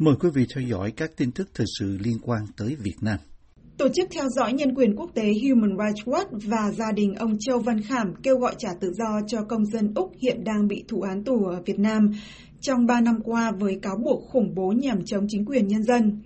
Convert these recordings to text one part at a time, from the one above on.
Mời quý vị theo dõi các tin tức thời sự liên quan tới Việt Nam. Tổ chức theo dõi nhân quyền quốc tế Human Rights Watch và gia đình ông Châu Văn Khảm kêu gọi trả tự do cho công dân Úc hiện đang bị thụ án tù ở Việt Nam trong 3 năm qua với cáo buộc khủng bố nhằm chống chính quyền nhân dân.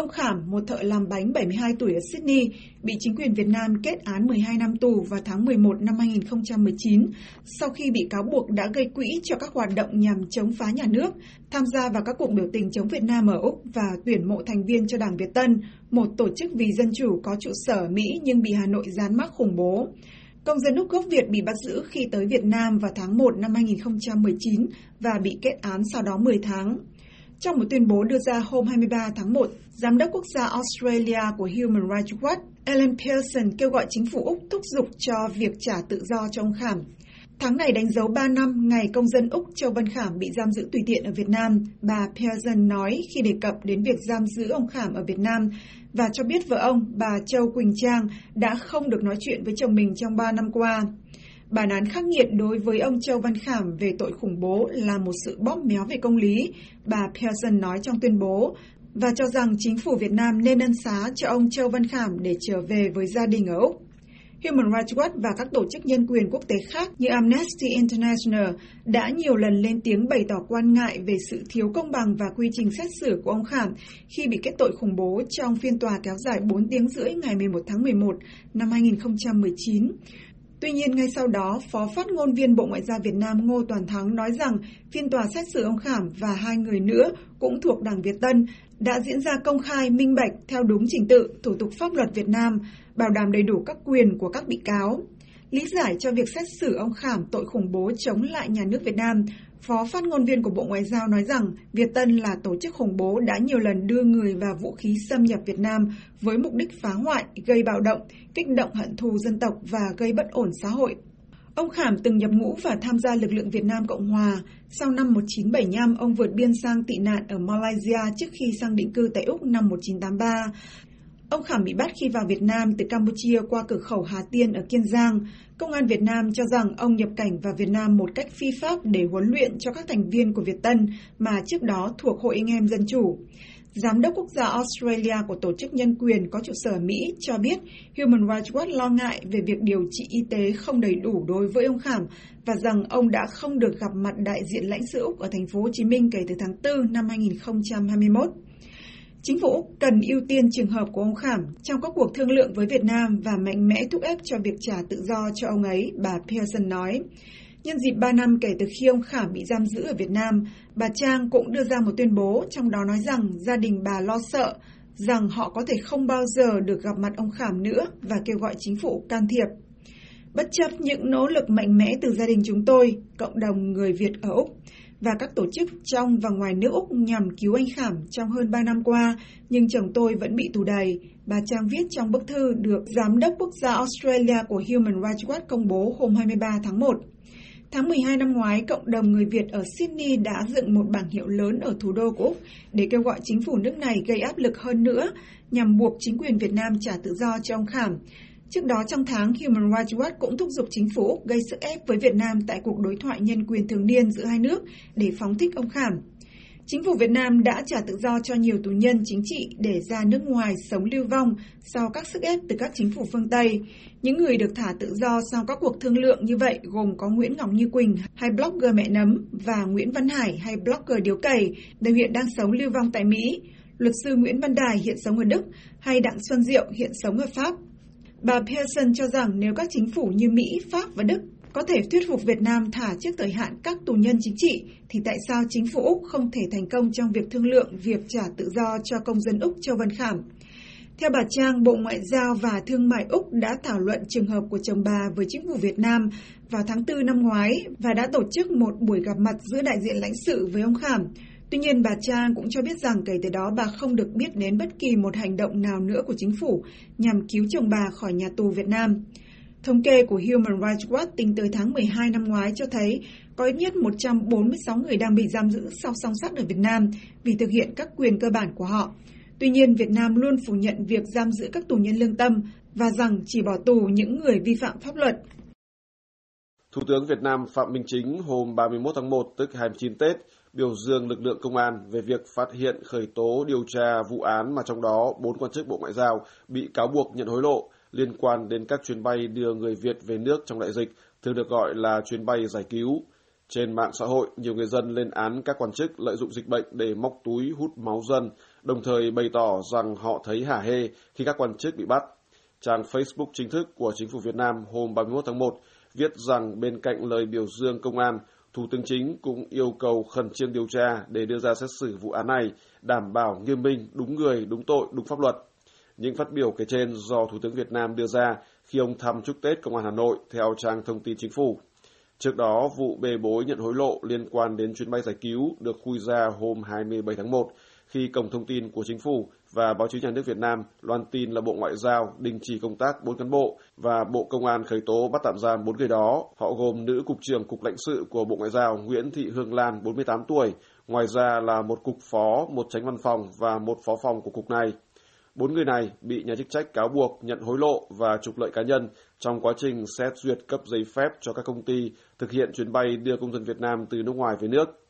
Ông Khảm, một thợ làm bánh 72 tuổi ở Sydney, bị chính quyền Việt Nam kết án 12 năm tù vào tháng 11 năm 2019 sau khi bị cáo buộc đã gây quỹ cho các hoạt động nhằm chống phá nhà nước, tham gia vào các cuộc biểu tình chống Việt Nam ở Úc và tuyển mộ thành viên cho Đảng Việt Tân, một tổ chức vì dân chủ có trụ sở Mỹ nhưng bị Hà Nội dán mắc khủng bố. Công dân Úc gốc Việt bị bắt giữ khi tới Việt Nam vào tháng 1 năm 2019 và bị kết án sau đó 10 tháng. Trong một tuyên bố đưa ra hôm 23 tháng 1, Giám đốc quốc gia Australia của Human Rights Watch Ellen Pearson kêu gọi chính phủ Úc thúc giục cho việc trả tự do cho ông Khảm. Tháng này đánh dấu 3 năm ngày công dân Úc Châu Văn Khảm bị giam giữ tùy tiện ở Việt Nam, bà Pearson nói khi đề cập đến việc giam giữ ông Khảm ở Việt Nam và cho biết vợ ông, bà Châu Quỳnh Trang, đã không được nói chuyện với chồng mình trong 3 năm qua. Bản án khắc nghiệt đối với ông Châu Văn Khảm về tội khủng bố là một sự bóp méo về công lý, bà Pearson nói trong tuyên bố, và cho rằng chính phủ Việt Nam nên ân xá cho ông Châu Văn Khảm để trở về với gia đình ở Úc. Human Rights Watch và các tổ chức nhân quyền quốc tế khác như Amnesty International đã nhiều lần lên tiếng bày tỏ quan ngại về sự thiếu công bằng và quy trình xét xử của ông Khảm khi bị kết tội khủng bố trong phiên tòa kéo dài 4 tiếng rưỡi ngày 11 tháng 11 năm 2019. Tuy nhiên, ngay sau đó, Phó phát ngôn viên Bộ Ngoại giao Việt Nam Ngô Toàn Thắng nói rằng phiên tòa xét xử ông Khảm và hai người nữa cũng thuộc Đảng Việt Tân đã diễn ra công khai, minh bạch theo đúng trình tự, thủ tục pháp luật Việt Nam, bảo đảm đầy đủ các quyền của các bị cáo. Lý giải cho việc xét xử ông Khảm tội khủng bố chống lại nhà nước Việt Nam, Phó phát ngôn viên của Bộ Ngoại giao nói rằng Việt Tân là tổ chức khủng bố đã nhiều lần đưa người và vũ khí xâm nhập Việt Nam với mục đích phá hoại, gây bạo động, kích động hận thù dân tộc và gây bất ổn xã hội. Ông Khảm từng nhập ngũ và tham gia lực lượng Việt Nam Cộng Hòa. Sau năm 1975, ông vượt biên sang tị nạn ở Malaysia trước khi sang định cư tại Úc năm 1983. Ông Khảm bị bắt khi vào Việt Nam từ Campuchia qua cửa khẩu Hà Tiên ở Kiên Giang. Công an Việt Nam cho rằng ông nhập cảnh vào Việt Nam một cách phi pháp để huấn luyện cho các thành viên của Việt Tân mà trước đó thuộc Hội anh em Dân Chủ. Giám đốc quốc gia Australia của Tổ chức Nhân quyền có trụ sở Mỹ cho biết Human Rights Watch lo ngại về việc điều trị y tế không đầy đủ đối với ông Khảm và rằng ông đã không được gặp mặt đại diện lãnh sự Úc ở thành phố Hồ Chí Minh kể từ tháng 4 năm 2021. Chính phủ cần ưu tiên trường hợp của ông Khảm trong các cuộc thương lượng với Việt Nam và mạnh mẽ thúc ép cho việc trả tự do cho ông ấy, bà Pearson nói. Nhân dịp 3 năm kể từ khi ông Khảm bị giam giữ ở Việt Nam, bà Trang cũng đưa ra một tuyên bố trong đó nói rằng gia đình bà lo sợ rằng họ có thể không bao giờ được gặp mặt ông Khảm nữa và kêu gọi chính phủ can thiệp. Bất chấp những nỗ lực mạnh mẽ từ gia đình chúng tôi, cộng đồng người Việt ở Úc, và các tổ chức trong và ngoài nước Úc nhằm cứu anh Khảm trong hơn 3 năm qua, nhưng chồng tôi vẫn bị tù đầy. Bà Trang viết trong bức thư được Giám đốc Quốc gia Australia của Human Rights Watch công bố hôm 23 tháng 1. Tháng 12 năm ngoái, cộng đồng người Việt ở Sydney đã dựng một bảng hiệu lớn ở thủ đô của Úc để kêu gọi chính phủ nước này gây áp lực hơn nữa nhằm buộc chính quyền Việt Nam trả tự do cho ông Khảm. Trước đó trong tháng, Human Rights Watch cũng thúc giục chính phủ Úc gây sức ép với Việt Nam tại cuộc đối thoại nhân quyền thường niên giữa hai nước để phóng thích ông Khảm. Chính phủ Việt Nam đã trả tự do cho nhiều tù nhân chính trị để ra nước ngoài sống lưu vong sau các sức ép từ các chính phủ phương Tây. Những người được thả tự do sau các cuộc thương lượng như vậy gồm có Nguyễn Ngọc Như Quỳnh hay blogger mẹ nấm và Nguyễn Văn Hải hay blogger điếu cày đều hiện đang sống lưu vong tại Mỹ. Luật sư Nguyễn Văn Đài hiện sống ở Đức hay Đặng Xuân Diệu hiện sống ở Pháp. Bà Pearson cho rằng nếu các chính phủ như Mỹ, Pháp và Đức có thể thuyết phục Việt Nam thả trước thời hạn các tù nhân chính trị, thì tại sao chính phủ Úc không thể thành công trong việc thương lượng việc trả tự do cho công dân Úc Châu Văn Khảm? Theo bà Trang, Bộ Ngoại giao và Thương mại Úc đã thảo luận trường hợp của chồng bà với chính phủ Việt Nam vào tháng 4 năm ngoái và đã tổ chức một buổi gặp mặt giữa đại diện lãnh sự với ông Khảm. Tuy nhiên, bà Trang cũng cho biết rằng kể từ đó bà không được biết đến bất kỳ một hành động nào nữa của chính phủ nhằm cứu chồng bà khỏi nhà tù Việt Nam. Thống kê của Human Rights Watch tính tới tháng 12 năm ngoái cho thấy có ít nhất 146 người đang bị giam giữ sau song sắt ở Việt Nam vì thực hiện các quyền cơ bản của họ. Tuy nhiên, Việt Nam luôn phủ nhận việc giam giữ các tù nhân lương tâm và rằng chỉ bỏ tù những người vi phạm pháp luật. Thủ tướng Việt Nam Phạm Minh Chính hôm 31 tháng 1 tức 29 Tết biểu dương lực lượng công an về việc phát hiện khởi tố điều tra vụ án mà trong đó bốn quan chức Bộ Ngoại giao bị cáo buộc nhận hối lộ liên quan đến các chuyến bay đưa người Việt về nước trong đại dịch, thường được gọi là chuyến bay giải cứu. Trên mạng xã hội, nhiều người dân lên án các quan chức lợi dụng dịch bệnh để móc túi hút máu dân, đồng thời bày tỏ rằng họ thấy hả hê khi các quan chức bị bắt. Trang Facebook chính thức của chính phủ Việt Nam hôm 31 tháng 1 viết rằng bên cạnh lời biểu dương công an, Thủ tướng Chính cũng yêu cầu khẩn trương điều tra để đưa ra xét xử vụ án này, đảm bảo nghiêm minh, đúng người, đúng tội, đúng pháp luật. Những phát biểu kể trên do Thủ tướng Việt Nam đưa ra khi ông thăm chúc Tết Công an Hà Nội theo trang thông tin chính phủ. Trước đó, vụ bê bối nhận hối lộ liên quan đến chuyến bay giải cứu được khui ra hôm 27 tháng 1 khi Cổng Thông tin của Chính phủ và Báo chí Nhà nước Việt Nam loan tin là Bộ Ngoại giao đình chỉ công tác 4 cán bộ và Bộ Công an khởi tố bắt tạm giam 4 người đó. Họ gồm nữ Cục trưởng Cục lãnh sự của Bộ Ngoại giao Nguyễn Thị Hương Lan, 48 tuổi, ngoài ra là một cục phó, một tránh văn phòng và một phó phòng của cục này. Bốn người này bị nhà chức trách cáo buộc nhận hối lộ và trục lợi cá nhân trong quá trình xét duyệt cấp giấy phép cho các công ty thực hiện chuyến bay đưa công dân Việt Nam từ nước ngoài về nước.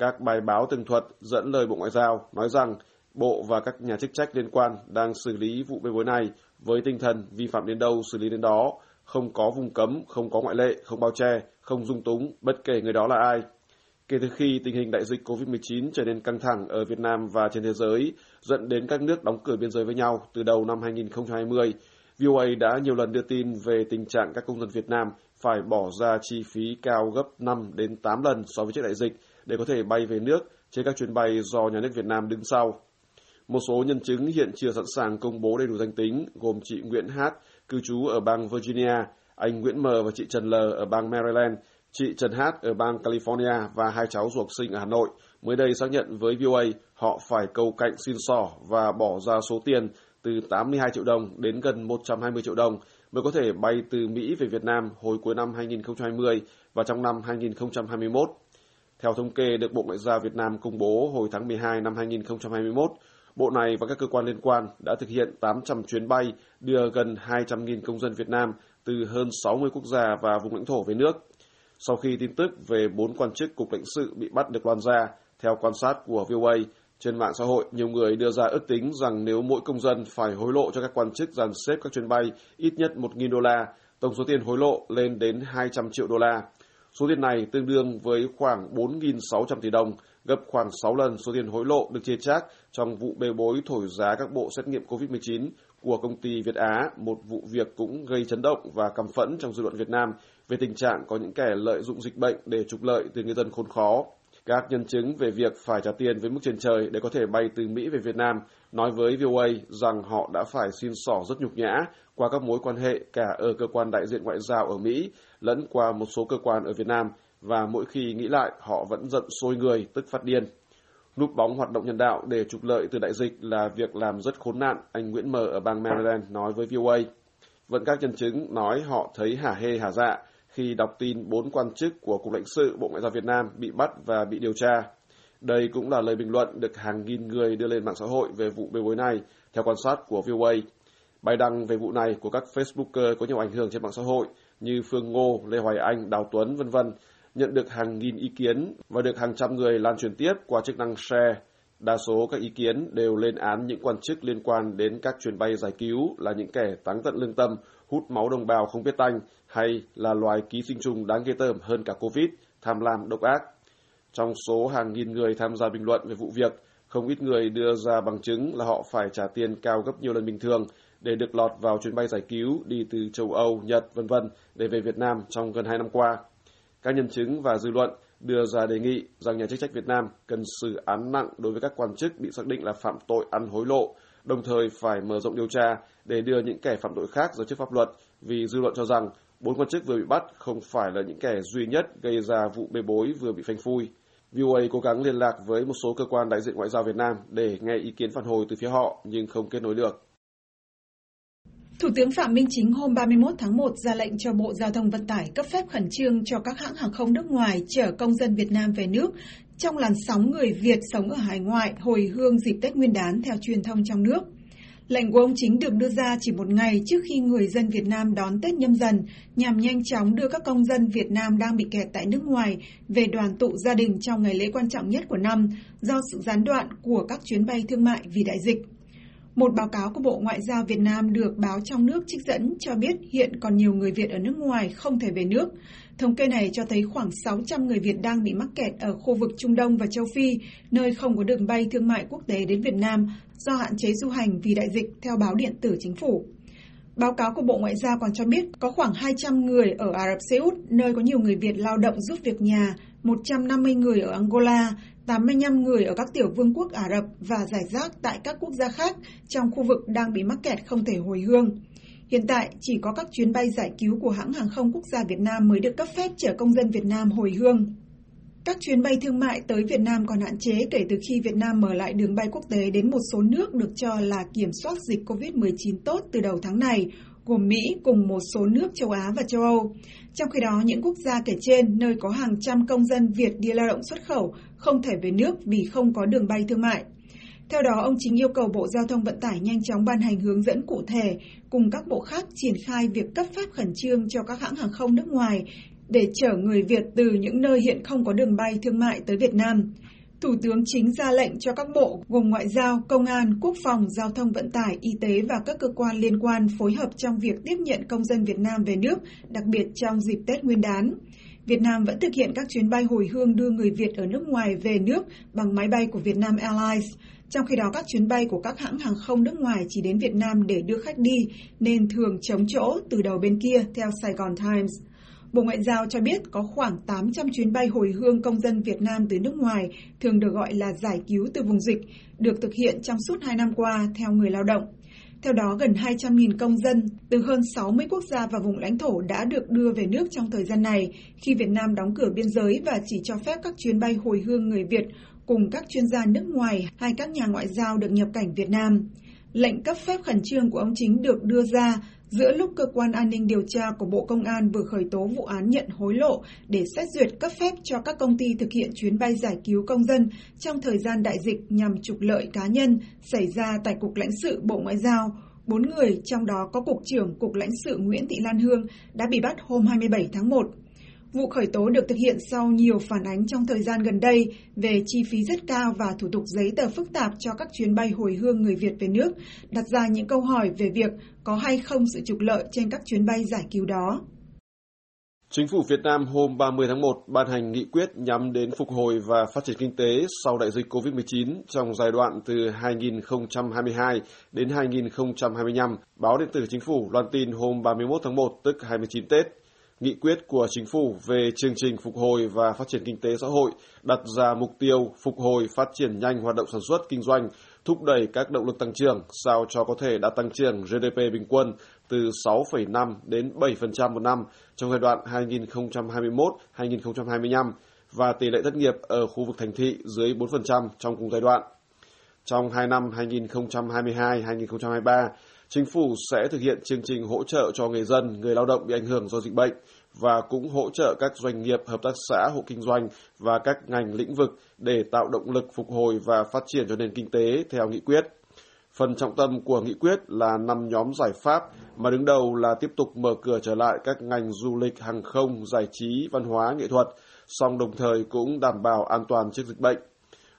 Các bài báo tường thuật dẫn lời Bộ Ngoại giao nói rằng Bộ và các nhà chức trách liên quan đang xử lý vụ bê bối này với tinh thần vi phạm đến đâu xử lý đến đó, không có vùng cấm, không có ngoại lệ, không bao che, không dung túng, bất kể người đó là ai. Kể từ khi tình hình đại dịch COVID-19 trở nên căng thẳng ở Việt Nam và trên thế giới, dẫn đến các nước đóng cửa biên giới với nhau từ đầu năm 2020, VOA đã nhiều lần đưa tin về tình trạng các công dân Việt Nam phải bỏ ra chi phí cao gấp 5 đến 8 lần so với trước đại dịch để có thể bay về nước trên các chuyến bay do nhà nước Việt Nam đứng sau. Một số nhân chứng hiện chưa sẵn sàng công bố đầy đủ danh tính, gồm chị Nguyễn Hát, cư trú ở bang Virginia, anh Nguyễn M và chị Trần L ở bang Maryland, chị Trần Hát ở bang California và hai cháu ruột sinh ở Hà Nội. Mới đây xác nhận với VOA họ phải cầu cạnh xin sỏ và bỏ ra số tiền từ 82 triệu đồng đến gần 120 triệu đồng mới có thể bay từ Mỹ về Việt Nam hồi cuối năm 2020 và trong năm 2021. Theo thống kê được Bộ Ngoại giao Việt Nam công bố hồi tháng 12 năm 2021, Bộ này và các cơ quan liên quan đã thực hiện 800 chuyến bay đưa gần 200.000 công dân Việt Nam từ hơn 60 quốc gia và vùng lãnh thổ về nước. Sau khi tin tức về bốn quan chức cục lãnh sự bị bắt được loan ra, theo quan sát của VOA, trên mạng xã hội, nhiều người đưa ra ước tính rằng nếu mỗi công dân phải hối lộ cho các quan chức dàn xếp các chuyến bay ít nhất 1.000 đô la, tổng số tiền hối lộ lên đến 200 triệu đô la. Số tiền này tương đương với khoảng 4.600 tỷ đồng, gấp khoảng 6 lần số tiền hối lộ được chia chác trong vụ bê bối thổi giá các bộ xét nghiệm COVID-19 của công ty Việt Á, một vụ việc cũng gây chấn động và căm phẫn trong dư luận Việt Nam về tình trạng có những kẻ lợi dụng dịch bệnh để trục lợi từ người dân khốn khó. Các nhân chứng về việc phải trả tiền với mức trên trời để có thể bay từ Mỹ về Việt Nam nói với VOA rằng họ đã phải xin sỏ rất nhục nhã qua các mối quan hệ cả ở cơ quan đại diện ngoại giao ở Mỹ lẫn qua một số cơ quan ở Việt Nam và mỗi khi nghĩ lại họ vẫn giận sôi người tức phát điên. Núp bóng hoạt động nhân đạo để trục lợi từ đại dịch là việc làm rất khốn nạn, anh Nguyễn Mờ ở bang Maryland nói với VOA. Vẫn các nhân chứng nói họ thấy hả hê hả dạ khi đọc tin bốn quan chức của Cục lãnh sự Bộ Ngoại giao Việt Nam bị bắt và bị điều tra. Đây cũng là lời bình luận được hàng nghìn người đưa lên mạng xã hội về vụ bê bối này, theo quan sát của VOA. Bài đăng về vụ này của các Facebooker có nhiều ảnh hưởng trên mạng xã hội như Phương Ngô, Lê Hoài Anh, Đào Tuấn, vân vân nhận được hàng nghìn ý kiến và được hàng trăm người lan truyền tiếp qua chức năng share. Đa số các ý kiến đều lên án những quan chức liên quan đến các chuyến bay giải cứu là những kẻ táng tận lương tâm, hút máu đồng bào không biết tanh hay là loài ký sinh trùng đáng ghê tởm hơn cả Covid, tham lam độc ác. Trong số hàng nghìn người tham gia bình luận về vụ việc, không ít người đưa ra bằng chứng là họ phải trả tiền cao gấp nhiều lần bình thường để được lọt vào chuyến bay giải cứu đi từ châu Âu, Nhật, vân vân để về Việt Nam trong gần hai năm qua. Các nhân chứng và dư luận đưa ra đề nghị rằng nhà chức trách Việt Nam cần xử án nặng đối với các quan chức bị xác định là phạm tội ăn hối lộ, đồng thời phải mở rộng điều tra để đưa những kẻ phạm tội khác ra trước pháp luật, vì dư luận cho rằng bốn quan chức vừa bị bắt không phải là những kẻ duy nhất gây ra vụ bê bối vừa bị phanh phui. VOA cố gắng liên lạc với một số cơ quan đại diện ngoại giao Việt Nam để nghe ý kiến phản hồi từ phía họ, nhưng không kết nối được. Thủ tướng Phạm Minh Chính hôm 31 tháng 1 ra lệnh cho Bộ Giao thông Vận tải cấp phép khẩn trương cho các hãng hàng không nước ngoài chở công dân Việt Nam về nước trong làn sóng người Việt sống ở hải ngoại hồi hương dịp Tết Nguyên đán theo truyền thông trong nước. Lệnh của ông chính được đưa ra chỉ một ngày trước khi người dân Việt Nam đón Tết nhâm dần, nhằm nhanh chóng đưa các công dân Việt Nam đang bị kẹt tại nước ngoài về đoàn tụ gia đình trong ngày lễ quan trọng nhất của năm do sự gián đoạn của các chuyến bay thương mại vì đại dịch. Một báo cáo của Bộ Ngoại giao Việt Nam được báo trong nước trích dẫn cho biết hiện còn nhiều người Việt ở nước ngoài không thể về nước. Thống kê này cho thấy khoảng 600 người Việt đang bị mắc kẹt ở khu vực Trung Đông và châu Phi, nơi không có đường bay thương mại quốc tế đến Việt Nam do hạn chế du hành vì đại dịch, theo báo điện tử chính phủ. Báo cáo của Bộ Ngoại giao còn cho biết có khoảng 200 người ở Ả Rập Xê Út, nơi có nhiều người Việt lao động giúp việc nhà, 150 người ở Angola, 85 người ở các tiểu vương quốc Ả Rập và giải rác tại các quốc gia khác trong khu vực đang bị mắc kẹt không thể hồi hương. Hiện tại, chỉ có các chuyến bay giải cứu của hãng hàng không quốc gia Việt Nam mới được cấp phép chở công dân Việt Nam hồi hương. Các chuyến bay thương mại tới Việt Nam còn hạn chế kể từ khi Việt Nam mở lại đường bay quốc tế đến một số nước được cho là kiểm soát dịch COVID-19 tốt từ đầu tháng này, gồm Mỹ cùng một số nước châu Á và châu Âu. Trong khi đó, những quốc gia kể trên, nơi có hàng trăm công dân Việt đi lao động xuất khẩu, không thể về nước vì không có đường bay thương mại. Theo đó, ông chính yêu cầu Bộ Giao thông Vận tải nhanh chóng ban hành hướng dẫn cụ thể cùng các bộ khác triển khai việc cấp phép khẩn trương cho các hãng hàng không nước ngoài để chở người Việt từ những nơi hiện không có đường bay thương mại tới Việt Nam. Thủ tướng chính ra lệnh cho các bộ gồm Ngoại giao, Công an, Quốc phòng, Giao thông Vận tải, Y tế và các cơ quan liên quan phối hợp trong việc tiếp nhận công dân Việt Nam về nước, đặc biệt trong dịp Tết Nguyên đán. Việt Nam vẫn thực hiện các chuyến bay hồi hương đưa người Việt ở nước ngoài về nước bằng máy bay của Vietnam Airlines. Trong khi đó, các chuyến bay của các hãng hàng không nước ngoài chỉ đến Việt Nam để đưa khách đi, nên thường chống chỗ từ đầu bên kia, theo Sài Gòn Times. Bộ Ngoại giao cho biết có khoảng 800 chuyến bay hồi hương công dân Việt Nam từ nước ngoài, thường được gọi là giải cứu từ vùng dịch, được thực hiện trong suốt 2 năm qua theo người lao động. Theo đó, gần 200.000 công dân từ hơn 60 quốc gia và vùng lãnh thổ đã được đưa về nước trong thời gian này, khi Việt Nam đóng cửa biên giới và chỉ cho phép các chuyến bay hồi hương người Việt cùng các chuyên gia nước ngoài hay các nhà ngoại giao được nhập cảnh Việt Nam. Lệnh cấp phép khẩn trương của ông chính được đưa ra giữa lúc cơ quan an ninh điều tra của Bộ Công an vừa khởi tố vụ án nhận hối lộ để xét duyệt cấp phép cho các công ty thực hiện chuyến bay giải cứu công dân trong thời gian đại dịch nhằm trục lợi cá nhân xảy ra tại Cục lãnh sự Bộ Ngoại giao. Bốn người, trong đó có Cục trưởng Cục lãnh sự Nguyễn Thị Lan Hương, đã bị bắt hôm 27 tháng 1. Vụ khởi tố được thực hiện sau nhiều phản ánh trong thời gian gần đây về chi phí rất cao và thủ tục giấy tờ phức tạp cho các chuyến bay hồi hương người Việt về nước, đặt ra những câu hỏi về việc có hay không sự trục lợi trên các chuyến bay giải cứu đó. Chính phủ Việt Nam hôm 30 tháng 1 ban hành nghị quyết nhắm đến phục hồi và phát triển kinh tế sau đại dịch COVID-19 trong giai đoạn từ 2022 đến 2025. Báo điện tử Chính phủ loan tin hôm 31 tháng 1 tức 29 Tết nghị quyết của chính phủ về chương trình phục hồi và phát triển kinh tế xã hội đặt ra mục tiêu phục hồi phát triển nhanh hoạt động sản xuất kinh doanh, thúc đẩy các động lực tăng trưởng sao cho có thể đạt tăng trưởng GDP bình quân từ 6,5 đến 7% một năm trong giai đoạn 2021-2025 và tỷ lệ thất nghiệp ở khu vực thành thị dưới 4% trong cùng giai đoạn. Trong hai năm 2022-2023, Chính phủ sẽ thực hiện chương trình hỗ trợ cho người dân, người lao động bị ảnh hưởng do dịch bệnh và cũng hỗ trợ các doanh nghiệp, hợp tác xã, hộ kinh doanh và các ngành lĩnh vực để tạo động lực phục hồi và phát triển cho nền kinh tế theo nghị quyết. Phần trọng tâm của nghị quyết là năm nhóm giải pháp mà đứng đầu là tiếp tục mở cửa trở lại các ngành du lịch, hàng không, giải trí, văn hóa, nghệ thuật, song đồng thời cũng đảm bảo an toàn trước dịch bệnh.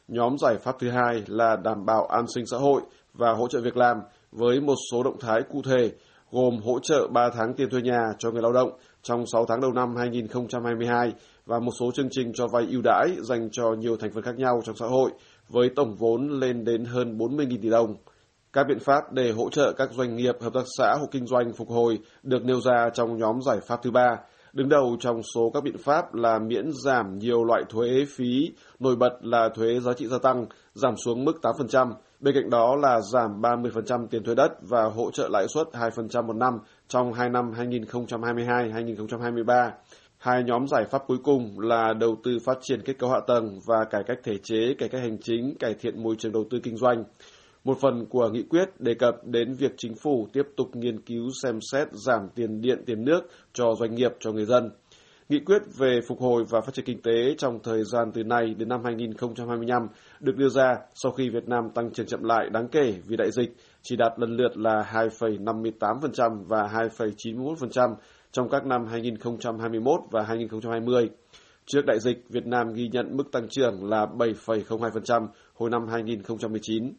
Nhóm giải pháp thứ hai là đảm bảo an sinh xã hội và hỗ trợ việc làm với một số động thái cụ thể gồm hỗ trợ 3 tháng tiền thuê nhà cho người lao động trong 6 tháng đầu năm 2022 và một số chương trình cho vay ưu đãi dành cho nhiều thành phần khác nhau trong xã hội với tổng vốn lên đến hơn 40.000 tỷ đồng. Các biện pháp để hỗ trợ các doanh nghiệp, hợp tác xã hộ kinh doanh phục hồi được nêu ra trong nhóm giải pháp thứ ba. Đứng đầu trong số các biện pháp là miễn giảm nhiều loại thuế phí, nổi bật là thuế giá trị gia tăng, giảm xuống mức 8%, Bên cạnh đó là giảm 30% tiền thuế đất và hỗ trợ lãi suất 2% một năm trong hai năm 2022-2023. Hai nhóm giải pháp cuối cùng là đầu tư phát triển kết cấu hạ tầng và cải cách thể chế, cải cách hành chính, cải thiện môi trường đầu tư kinh doanh. Một phần của nghị quyết đề cập đến việc chính phủ tiếp tục nghiên cứu xem xét giảm tiền điện, tiền nước cho doanh nghiệp, cho người dân. Nghị quyết về phục hồi và phát triển kinh tế trong thời gian từ nay đến năm 2025 được đưa ra sau khi Việt Nam tăng trưởng chậm lại đáng kể vì đại dịch, chỉ đạt lần lượt là 2,58% và 2,91% trong các năm 2021 và 2020. Trước đại dịch, Việt Nam ghi nhận mức tăng trưởng là 7,02% hồi năm 2019.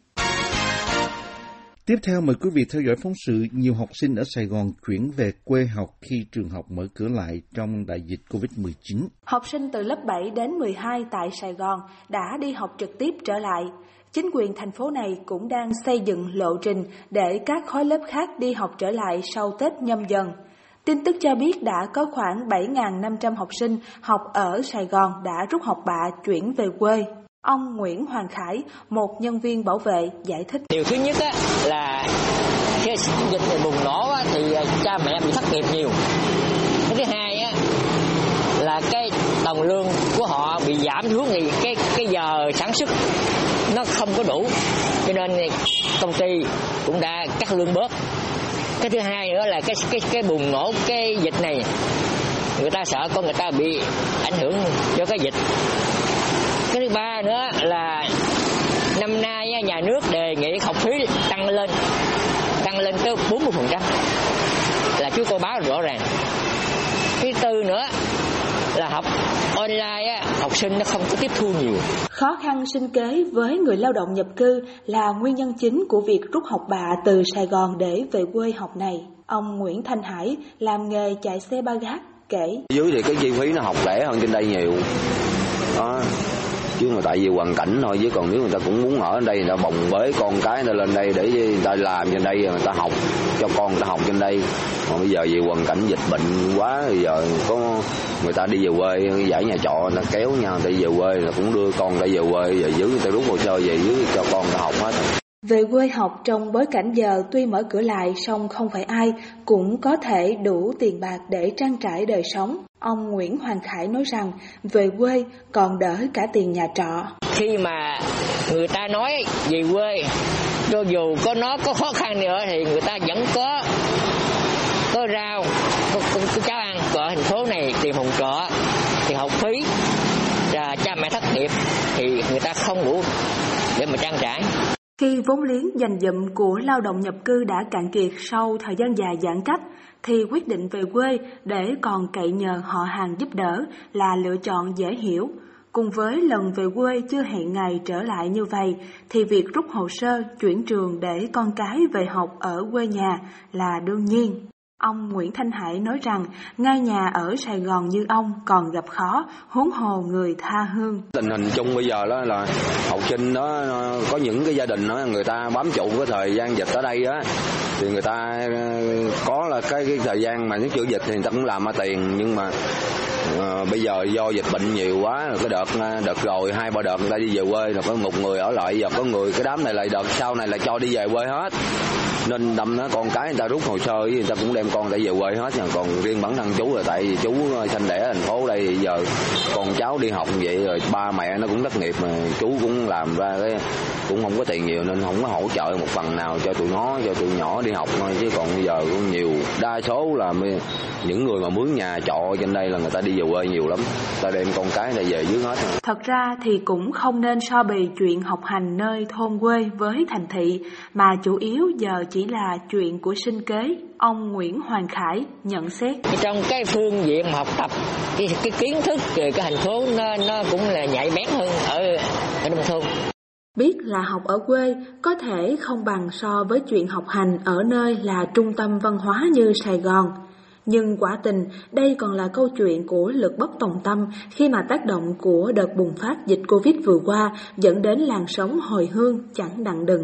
Tiếp theo, mời quý vị theo dõi phóng sự nhiều học sinh ở Sài Gòn chuyển về quê học khi trường học mở cửa lại trong đại dịch Covid-19. Học sinh từ lớp 7 đến 12 tại Sài Gòn đã đi học trực tiếp trở lại. Chính quyền thành phố này cũng đang xây dựng lộ trình để các khối lớp khác đi học trở lại sau Tết nhâm dần. Tin tức cho biết đã có khoảng 7.500 học sinh học ở Sài Gòn đã rút học bạ chuyển về quê. Ông Nguyễn Hoàng Khải, một nhân viên bảo vệ, giải thích. Điều thứ nhất á, là cái dịch này bùng nổ á, thì à, cha mẹ bị thất nghiệp nhiều. Cái thứ hai á, là cái đồng lương của họ bị giảm xuống thì cái cái giờ sản xuất nó không có đủ cho nên công ty cũng đã cắt lương bớt cái thứ hai nữa là cái cái cái bùng nổ cái dịch này người ta sợ con người ta bị ảnh hưởng do cái dịch cái thứ ba nữa là năm nay nhà nước đề nghị học phí tăng lên tăng lên tới 40 phần trăm là chú cô báo rõ ràng cái tư nữa là học online học sinh nó không có tiếp thu nhiều. Khó khăn sinh kế với người lao động nhập cư là nguyên nhân chính của việc rút học bạ từ Sài Gòn để về quê học này. Ông Nguyễn Thanh Hải làm nghề chạy xe ba gác kể. Dưới thì cái chi phí nó học rẻ hơn trên đây nhiều. Đó, chứ mà tại vì hoàn cảnh thôi chứ còn nếu người ta cũng muốn ở đây người ta bồng bế con cái người ta lên đây để người ta làm trên đây người ta học cho con người ta học trên đây còn bây giờ vì hoàn cảnh dịch bệnh quá bây giờ có người ta đi về quê giải nhà trọ người ta kéo nhau người ta về quê là cũng đưa con người ta về quê giờ giữ người ta rút hồ sơ về dưới cho con người ta học hết về quê học trong bối cảnh giờ tuy mở cửa lại song không phải ai cũng có thể đủ tiền bạc để trang trải đời sống. Ông Nguyễn Hoàng Khải nói rằng về quê còn đỡ cả tiền nhà trọ. Khi mà người ta nói về quê, cho dù có nó có khó khăn nữa thì người ta vẫn có có rau, có, có, có cháu ăn. Ở thành phố này tiền phòng trọ, thì học phí, là cha mẹ thất nghiệp thì người ta không đủ để mà trang trải. Khi vốn liếng dành dụm của lao động nhập cư đã cạn kiệt sau thời gian dài giãn cách, thì quyết định về quê để còn cậy nhờ họ hàng giúp đỡ là lựa chọn dễ hiểu. Cùng với lần về quê chưa hẹn ngày trở lại như vậy, thì việc rút hồ sơ chuyển trường để con cái về học ở quê nhà là đương nhiên. Ông Nguyễn Thanh Hải nói rằng ngay nhà ở Sài Gòn như ông còn gặp khó, huống hồ người tha hương. Tình hình chung bây giờ đó là học sinh đó có những cái gia đình đó người ta bám trụ cái thời gian dịch ở đây á thì người ta ờ, có là cái, cái thời gian mà nó chữa dịch thì người ta cũng làm ra tiền nhưng mà à, bây giờ do dịch bệnh nhiều quá cái đợt ờ, đợt rồi hai ba đợt người ta đi về quê là có một người ở lại giờ có người cái đám này lại đợt sau này là cho đi về quê hết nên đâm nó con cái người ta rút hồ sơ, người ta cũng đem con để về quê hết nha. Còn riêng bản thân chú là tại vì chú ờ, sanh đẻ thành phố đây, giờ con cháu đi học vậy rồi ba mẹ nó cũng thất nghiệp mà chú cũng làm ra cái cũng không có tiền nhiều nên không có hỗ trợ một phần nào cho tụi nó, cho tụi nhỏ đi học thôi. Chứ còn bây giờ cũng nhiều đa số là những người mà mướn nhà trọ trên đây là người ta đi về quê nhiều lắm. Ta đem con cái này về dưới hết. Thật ra thì cũng không nên so bì chuyện học hành nơi thôn quê với thành thị, mà chủ yếu giờ chỉ là chuyện của sinh kế ông Nguyễn Hoàng Khải nhận xét trong cái phương diện học tập cái, cái kiến thức về cái thành phố nó nó cũng là nhạy bén hơn ở ở nông thôn Biết là học ở quê có thể không bằng so với chuyện học hành ở nơi là trung tâm văn hóa như Sài Gòn. Nhưng quả tình, đây còn là câu chuyện của lực bất tòng tâm khi mà tác động của đợt bùng phát dịch Covid vừa qua dẫn đến làn sóng hồi hương chẳng đặng đừng.